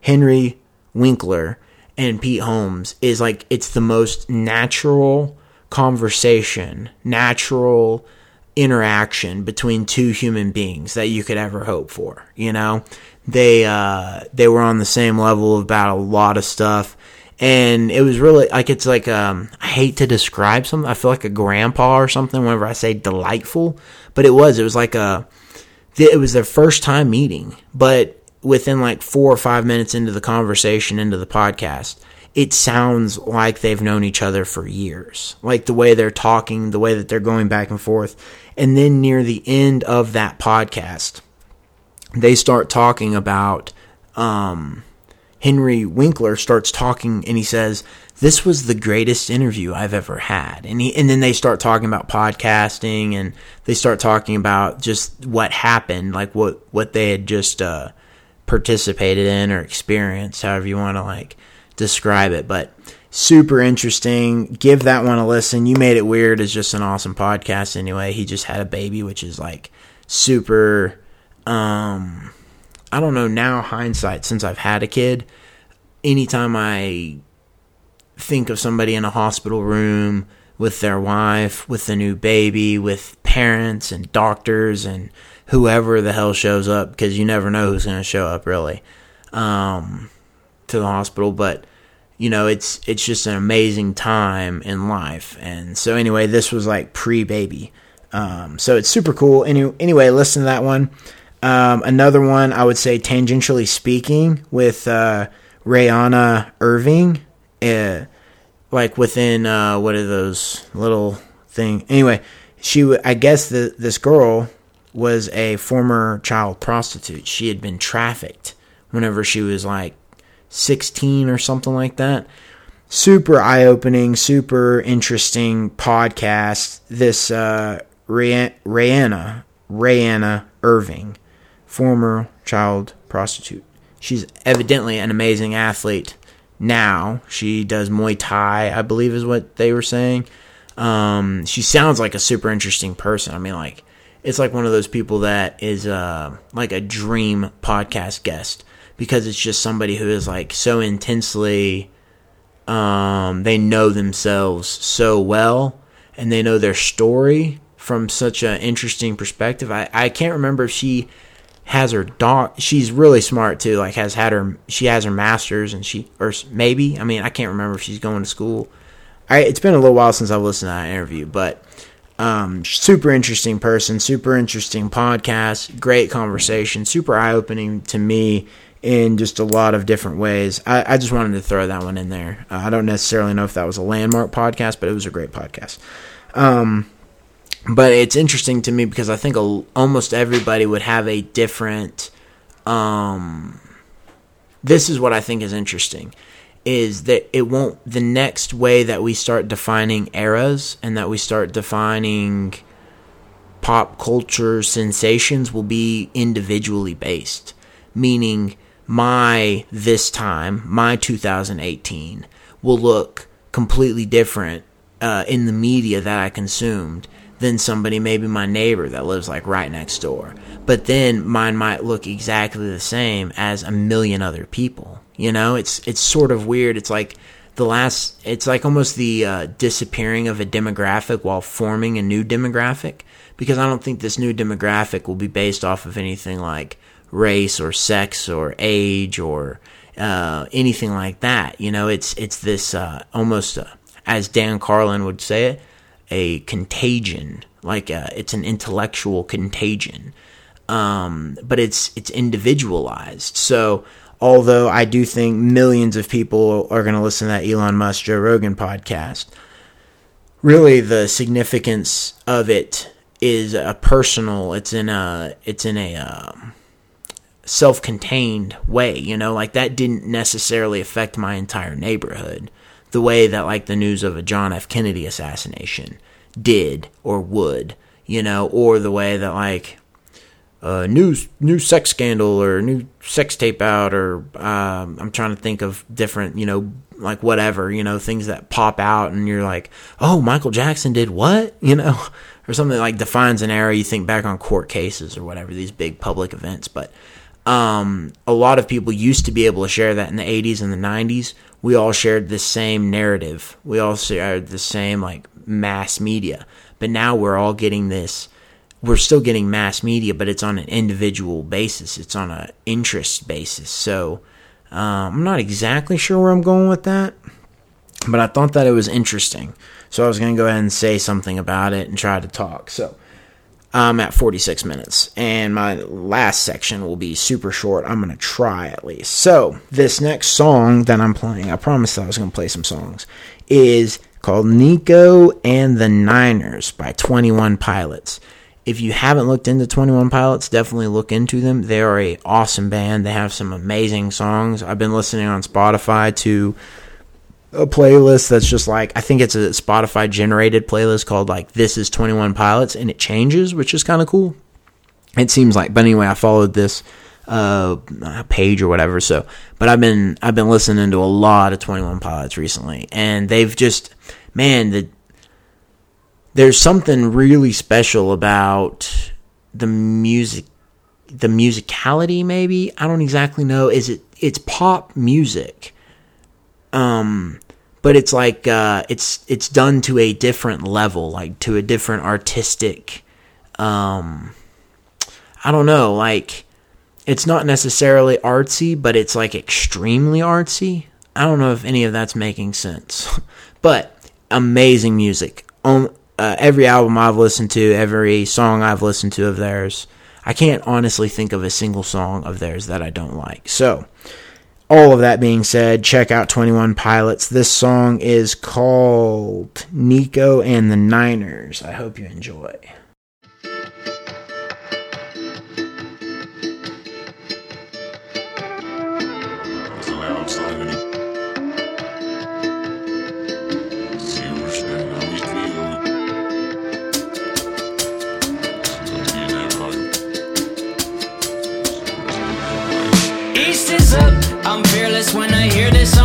Henry Winkler and Pete Holmes is like it's the most natural conversation, natural interaction between two human beings that you could ever hope for. You know, they uh, they were on the same level about a lot of stuff, and it was really like it's like um, I hate to describe something. I feel like a grandpa or something whenever I say delightful, but it was. It was like a it was their first time meeting, but within like four or five minutes into the conversation, into the podcast, it sounds like they've known each other for years. Like the way they're talking, the way that they're going back and forth. And then near the end of that podcast, they start talking about um, Henry Winkler starts talking and he says, This was the greatest interview I've ever had. And he and then they start talking about podcasting and they start talking about just what happened, like what, what they had just uh, participated in or experienced, however you want to like describe it. But super interesting. Give that one a listen. You Made It Weird is just an awesome podcast anyway. He just had a baby, which is like super um I don't know now hindsight since I've had a kid. Anytime I think of somebody in a hospital room with their wife, with the new baby, with parents and doctors and whoever the hell shows up because you never know who's going to show up really um, to the hospital. But you know, it's it's just an amazing time in life. And so anyway, this was like pre baby. Um, so it's super cool. Any, anyway, listen to that one. Um, another one I would say, tangentially speaking, with uh, Rayana Irving. Uh, like within uh, what are those little thing? Anyway, she w- I guess the, this girl was a former child prostitute. She had been trafficked whenever she was like 16 or something like that. Super eye opening, super interesting podcast. This uh, Rihanna, Rayana, Rayana Irving, former child prostitute. She's evidently an amazing athlete now. She does Muay Thai, I believe is what they were saying. Um, she sounds like a super interesting person. I mean, like, it's like one of those people that is uh, like a dream podcast guest because it's just somebody who is like so intensely um, they know themselves so well and they know their story from such an interesting perspective. I, I can't remember if she has her dog. She's really smart too. Like has had her. She has her masters and she or maybe. I mean I can't remember if she's going to school. I, it's been a little while since I've listened to that interview, but um, super interesting person, super interesting podcast, great conversation, super eye opening to me in just a lot of different ways. I, I just wanted to throw that one in there. Uh, I don't necessarily know if that was a landmark podcast, but it was a great podcast. Um, but it's interesting to me because I think a, almost everybody would have a different. Um, this is what I think is interesting is that it won't the next way that we start defining eras and that we start defining pop culture sensations will be individually based meaning my this time my 2018 will look completely different uh, in the media that i consumed than somebody maybe my neighbor that lives like right next door but then mine might look exactly the same as a million other people you know, it's it's sort of weird. It's like the last. It's like almost the uh, disappearing of a demographic while forming a new demographic. Because I don't think this new demographic will be based off of anything like race or sex or age or uh, anything like that. You know, it's it's this uh, almost, uh, as Dan Carlin would say it, a contagion. Like uh, it's an intellectual contagion, um, but it's it's individualized. So although I do think millions of people are going to listen to that Elon Musk Joe Rogan podcast. Really, the significance of it is a personal. It's in a. It's in a. Um, self-contained way, you know, like that didn't necessarily affect my entire neighborhood the way that like the news of a John F Kennedy assassination did or would, you know, or the way that like a new new sex scandal or new sex tape out or um, I'm trying to think of different, you know, like whatever, you know, things that pop out and you're like, "Oh, Michael Jackson did what?" you know, or something like defines an era. You think back on court cases or whatever, these big public events, but um, a lot of people used to be able to share that in the 80s and the 90s. We all shared the same narrative. We all shared the same like mass media. But now we're all getting this. We're still getting mass media, but it's on an individual basis. It's on an interest basis. So um, I'm not exactly sure where I'm going with that, but I thought that it was interesting. So I was going to go ahead and say something about it and try to talk. So I'm at 46 minutes, and my last section will be super short. I'm going to try at least. So, this next song that I'm playing, I promised I was going to play some songs, is called Nico and the Niners by 21 Pilots. If you haven't looked into 21 Pilots, definitely look into them. They are a awesome band. They have some amazing songs. I've been listening on Spotify to a playlist that's just like I think it's a Spotify generated playlist called like This is 21 Pilots and it changes, which is kind of cool. It seems like but anyway, I followed this uh page or whatever so but I've been I've been listening to a lot of 21 Pilots recently and they've just man the there's something really special about the music the musicality maybe? I don't exactly know. Is it it's pop music. Um but it's like uh it's it's done to a different level like to a different artistic um i don't know like it's not necessarily artsy but it's like extremely artsy. I don't know if any of that's making sense but amazing music. On uh, every album i've listened to every song i've listened to of theirs i can't honestly think of a single song of theirs that i don't like. So all of that being said, check out 21 Pilots. This song is called Nico and the Niners. I hope you enjoy. I'm fearless when I hear this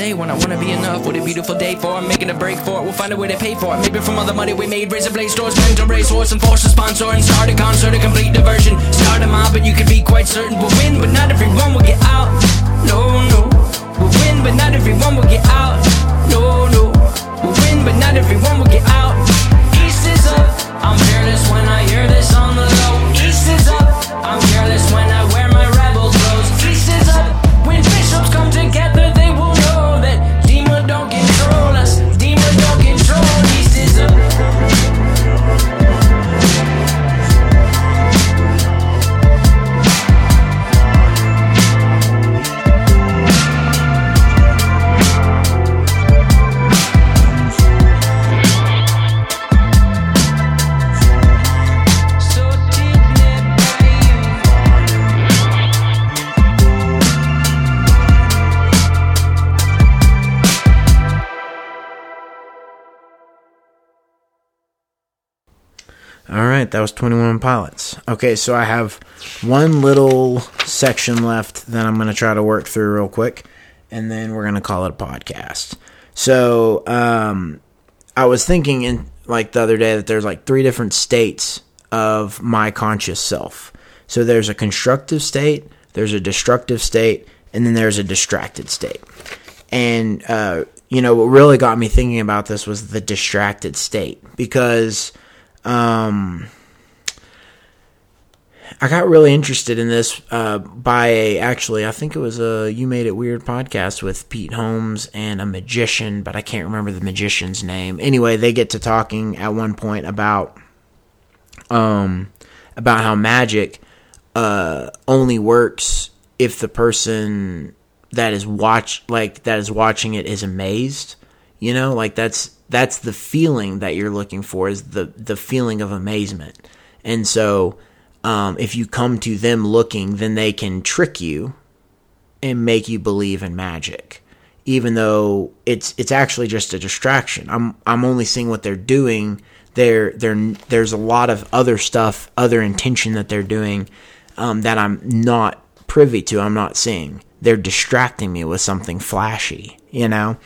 say when I wanna be enough? What a beautiful day for it, making a break for it. We'll find a way to pay for it. Maybe from all the money we made, razor blade stores, mental race horse, and force a sponsor and start a concert, a complete diversion. Start a mob, but you can be quite certain we'll win, but not everyone will get out. No, no. We'll win, but not everyone will get out. No, no. We'll win, but not everyone will get out. East is up. I'm fearless when I hear this on the low. East is up. I'm careless when right, that was 21 Pilots. Okay, so I have one little section left that I'm going to try to work through real quick, and then we're going to call it a podcast. So, um, I was thinking in like the other day that there's like three different states of my conscious self. So there's a constructive state, there's a destructive state, and then there's a distracted state. And uh, you know what really got me thinking about this was the distracted state because um, I got really interested in this uh, by a, actually I think it was a You Made It Weird podcast with Pete Holmes and a magician, but I can't remember the magician's name. Anyway, they get to talking at one point about um about how magic uh only works if the person that is watch like that is watching it is amazed you know like that's that's the feeling that you're looking for is the the feeling of amazement and so um if you come to them looking then they can trick you and make you believe in magic. Even though it's it's actually just a distraction. I'm i'm only seeing what they're doing. There there there's a lot of other stuff other intention that they're doing um, that i'm not privy to i'm not seeing. They're distracting me with something flashy you know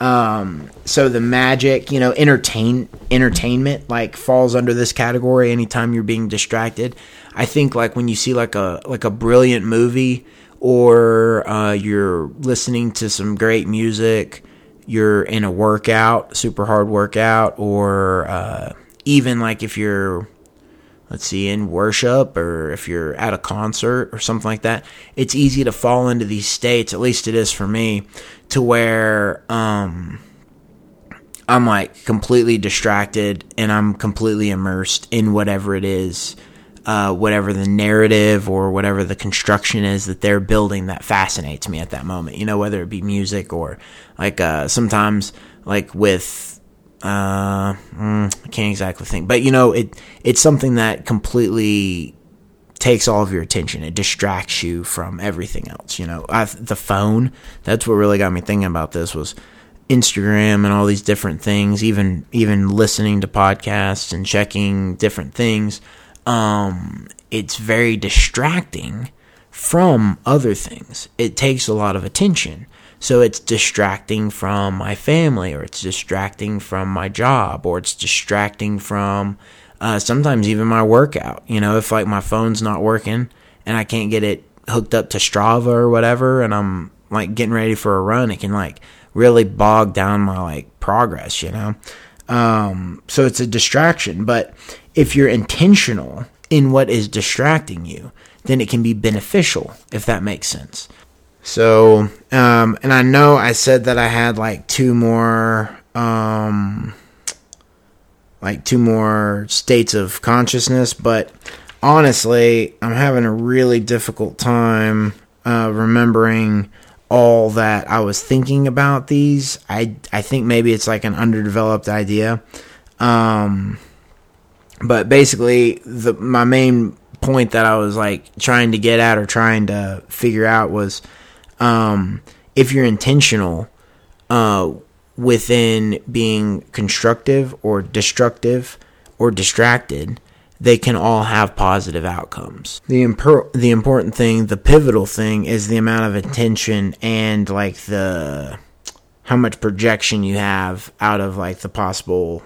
um, so the magic you know entertain entertainment like falls under this category anytime you're being distracted. I think like when you see like a like a brilliant movie or uh, you're listening to some great music you're in a workout super hard workout or uh, even like if you're let's see, in worship or if you're at a concert or something like that, it's easy to fall into these states, at least it is for me, to where um I'm like completely distracted and I'm completely immersed in whatever it is, uh, whatever the narrative or whatever the construction is that they're building that fascinates me at that moment. You know, whether it be music or like uh, sometimes like with uh, mm, I can't exactly think, but you know, it it's something that completely takes all of your attention. It distracts you from everything else. You know, I, the phone. That's what really got me thinking about this was Instagram and all these different things. Even even listening to podcasts and checking different things. Um, it's very distracting from other things. It takes a lot of attention. So it's distracting from my family, or it's distracting from my job, or it's distracting from uh, sometimes even my workout. You know, if like my phone's not working and I can't get it hooked up to Strava or whatever, and I'm like getting ready for a run, it can like really bog down my like progress. You know, um, so it's a distraction. But if you're intentional in what is distracting you, then it can be beneficial. If that makes sense. So, um, and I know I said that I had like two more, um, like two more states of consciousness, but honestly, I'm having a really difficult time uh, remembering all that I was thinking about these. I I think maybe it's like an underdeveloped idea. Um, but basically, the my main point that I was like trying to get at or trying to figure out was um, if you're intentional uh, within being constructive or destructive or distracted, they can all have positive outcomes. The impor- the important thing, the pivotal thing, is the amount of attention and like the how much projection you have out of like the possible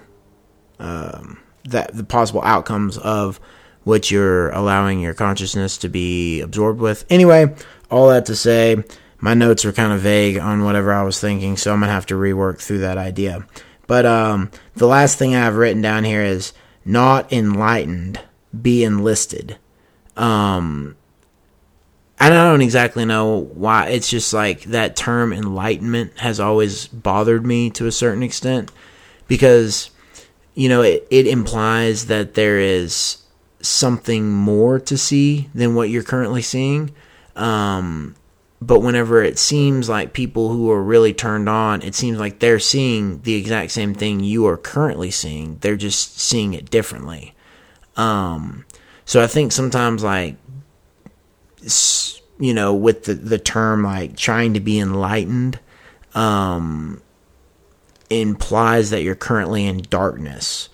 um, that the possible outcomes of what you're allowing your consciousness to be absorbed with. Anyway, all that to say, my notes were kind of vague on whatever I was thinking, so I'm gonna have to rework through that idea. But um, the last thing I have written down here is not enlightened, be enlisted. Um, and I don't exactly know why. It's just like that term enlightenment has always bothered me to a certain extent because, you know, it, it implies that there is something more to see than what you're currently seeing. Um, but whenever it seems like people who are really turned on, it seems like they're seeing the exact same thing you are currently seeing. They're just seeing it differently. Um, so I think sometimes like you know with the the term like trying to be enlightened um implies that you're currently in darkness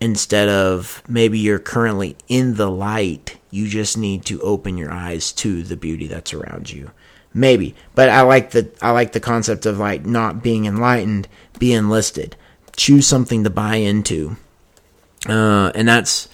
instead of maybe you're currently in the light you just need to open your eyes to the beauty that's around you maybe. But i like the i like the concept of like not being enlightened be enlisted. Choose something to buy into. Uh and that's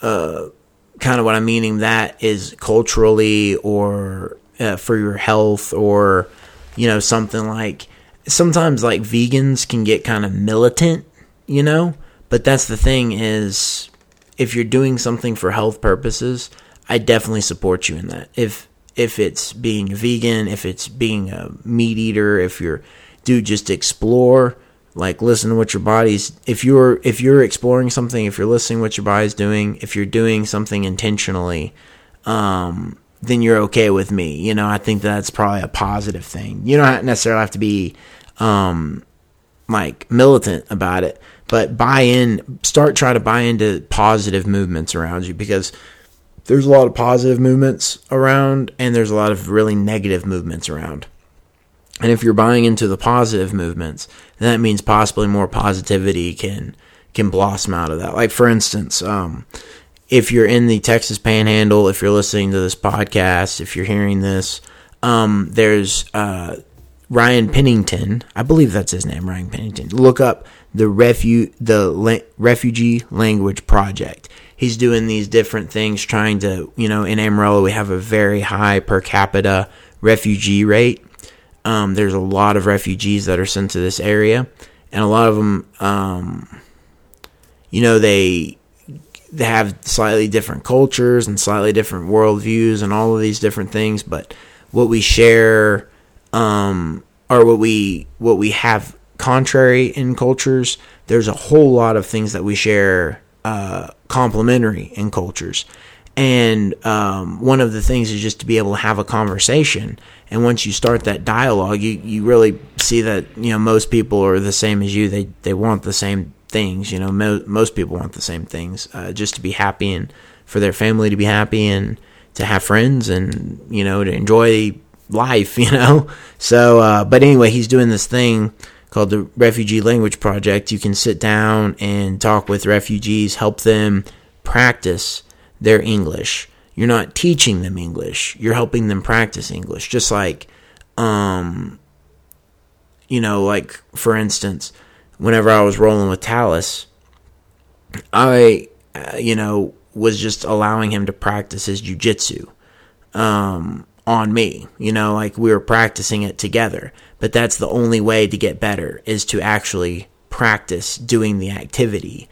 kind of what I'm meaning that is culturally or uh, for your health or you know something like sometimes like vegans can get kind of militant, you know, but that's the thing is if you're doing something for health purposes, I definitely support you in that. If if it's being vegan, if it's being a meat eater, if you're dude just explore like listen to what your body's if you're if you're exploring something if you're listening what your body's doing if you're doing something intentionally um then you're okay with me. You know i think that's probably a positive thing. You don't necessarily have to be um like militant about it but buy in start try to buy into positive movements around you because there's a lot of positive movements around and there's a lot of really negative movements around and if you're buying into the positive movements, that means possibly more positivity can can blossom out of that. Like for instance, um, if you're in the Texas Panhandle, if you're listening to this podcast, if you're hearing this, um, there's uh, Ryan Pennington. I believe that's his name, Ryan Pennington. Look up the refu- the La- Refugee Language Project. He's doing these different things, trying to, you know, in Amarillo we have a very high per capita refugee rate um, there's a lot of refugees that are sent to this area, and a lot of them, um, you know, they they have slightly different cultures and slightly different worldviews and all of these different things. But what we share, um, or what we what we have contrary in cultures, there's a whole lot of things that we share uh, complementary in cultures. And um, one of the things is just to be able to have a conversation. And once you start that dialogue, you, you really see that you know most people are the same as you. They they want the same things. You know, mo- most people want the same things, uh, just to be happy and for their family to be happy and to have friends and you know to enjoy life. You know, so uh, but anyway, he's doing this thing called the Refugee Language Project. You can sit down and talk with refugees, help them practice their English. You're not teaching them English. You're helping them practice English. Just like, um, you know, like for instance, whenever I was rolling with Talus, I, uh, you know, was just allowing him to practice his jujitsu um, on me. You know, like we were practicing it together. But that's the only way to get better is to actually practice doing the activity,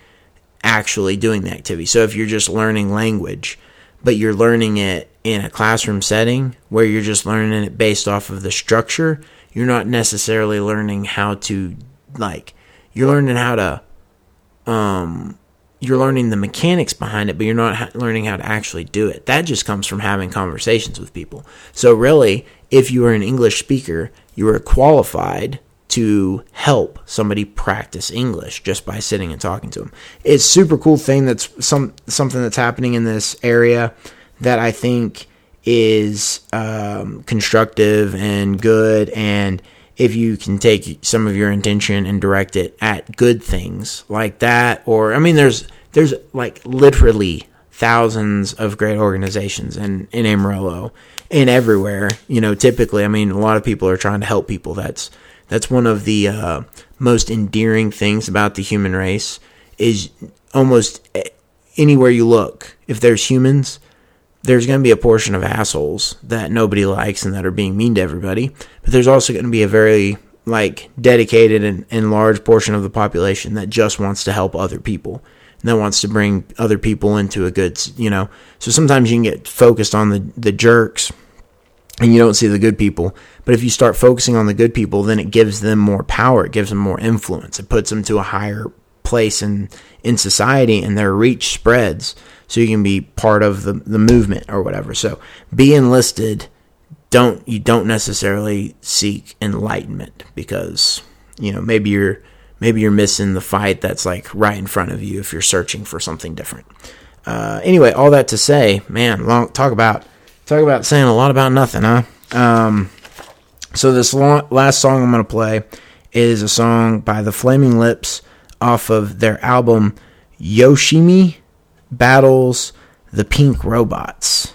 actually doing the activity. So if you're just learning language, but you're learning it in a classroom setting where you're just learning it based off of the structure, you're not necessarily learning how to like you're learning how to um you're learning the mechanics behind it, but you're not ha- learning how to actually do it. That just comes from having conversations with people. So really, if you are an English speaker, you are qualified to help somebody practice English just by sitting and talking to them. It's super cool thing that's some something that's happening in this area that I think is um, constructive and good and if you can take some of your intention and direct it at good things like that or i mean there's there's like literally thousands of great organizations in in amarillo and everywhere you know typically i mean a lot of people are trying to help people that's That's one of the uh, most endearing things about the human race is almost anywhere you look, if there's humans, there's going to be a portion of assholes that nobody likes and that are being mean to everybody. But there's also going to be a very like dedicated and, and large portion of the population that just wants to help other people that wants to bring other people into a good, you know. So sometimes you can get focused on the the jerks and you don't see the good people. But if you start focusing on the good people, then it gives them more power. It gives them more influence. It puts them to a higher place in in society, and their reach spreads. So you can be part of the the movement or whatever. So be enlisted. Don't you don't necessarily seek enlightenment because you know maybe you're maybe you're missing the fight that's like right in front of you if you're searching for something different. Uh, anyway, all that to say, man, long talk about talk about saying a lot about nothing, huh? Um, so this long, last song I'm gonna play is a song by the Flaming Lips off of their album Yoshimi Battles the Pink Robots.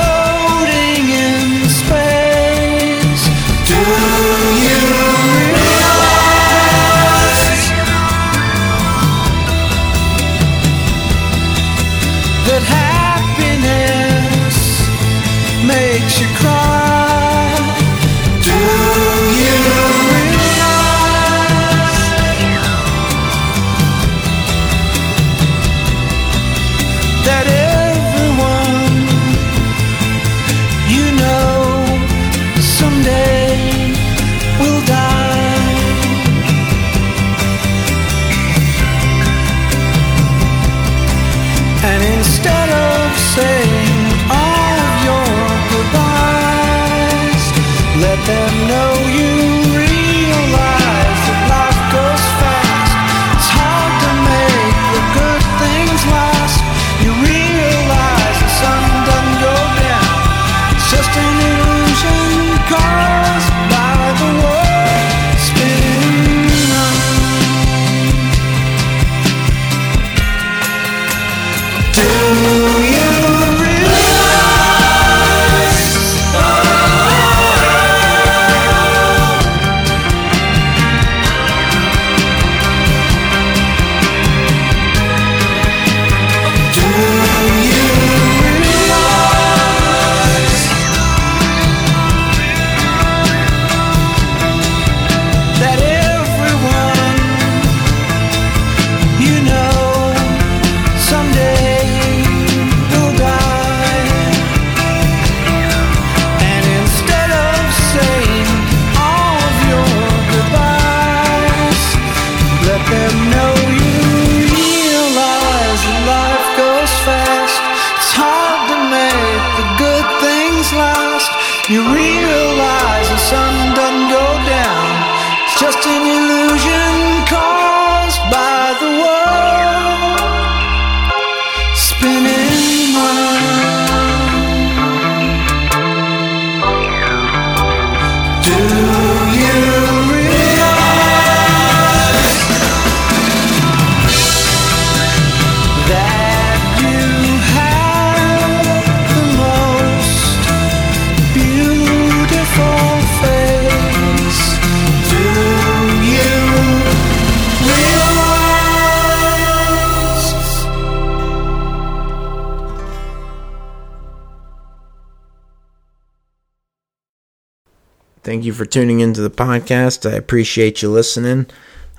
Thank you for tuning into the podcast. I appreciate you listening.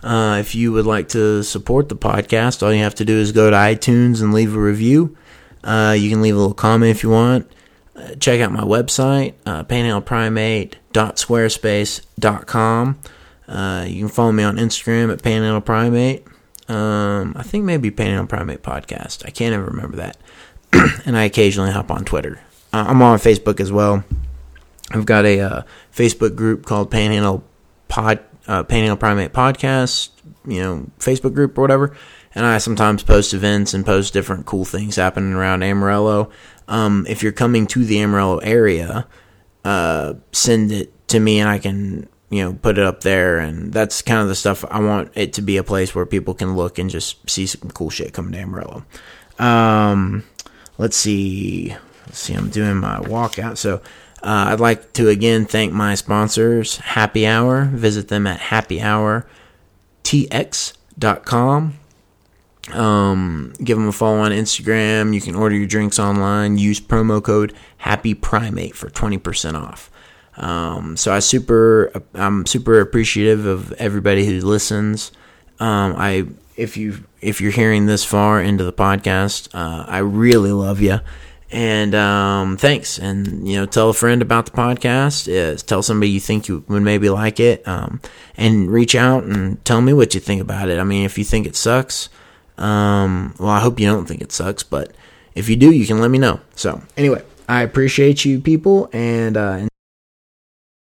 Uh, if you would like to support the podcast, all you have to do is go to iTunes and leave a review. Uh, you can leave a little comment if you want. Uh, check out my website, uh, panhandleprimate.squarespace.com. Uh, you can follow me on Instagram at Panhandle Primate. Um, I think maybe Panhandle Primate Podcast. I can't ever remember that. and I occasionally hop on Twitter. Uh, I'm on Facebook as well. I've got a uh, Facebook group called Panhandle Pod uh, Panhandle Primate Podcast, you know, Facebook group or whatever. And I sometimes post events and post different cool things happening around Amarillo. Um, if you're coming to the Amarillo area, uh, send it to me and I can, you know, put it up there. And that's kind of the stuff I want it to be a place where people can look and just see some cool shit coming to Amarillo. Um, let's see. Let's see. I'm doing my walkout. So, uh, I'd like to again thank my sponsors, Happy Hour. Visit them at happyhourtx.com. Um, give them a follow on Instagram. You can order your drinks online. Use promo code Happy Primate for twenty percent off. Um, so I super, I'm super appreciative of everybody who listens. Um, I if you if you're hearing this far into the podcast, uh, I really love you. And um, thanks, and you know, tell a friend about the podcast. Uh, tell somebody you think you would maybe like it, um, and reach out and tell me what you think about it. I mean, if you think it sucks, um, well, I hope you don't think it sucks, but if you do, you can let me know. So, anyway, I appreciate you people, and uh,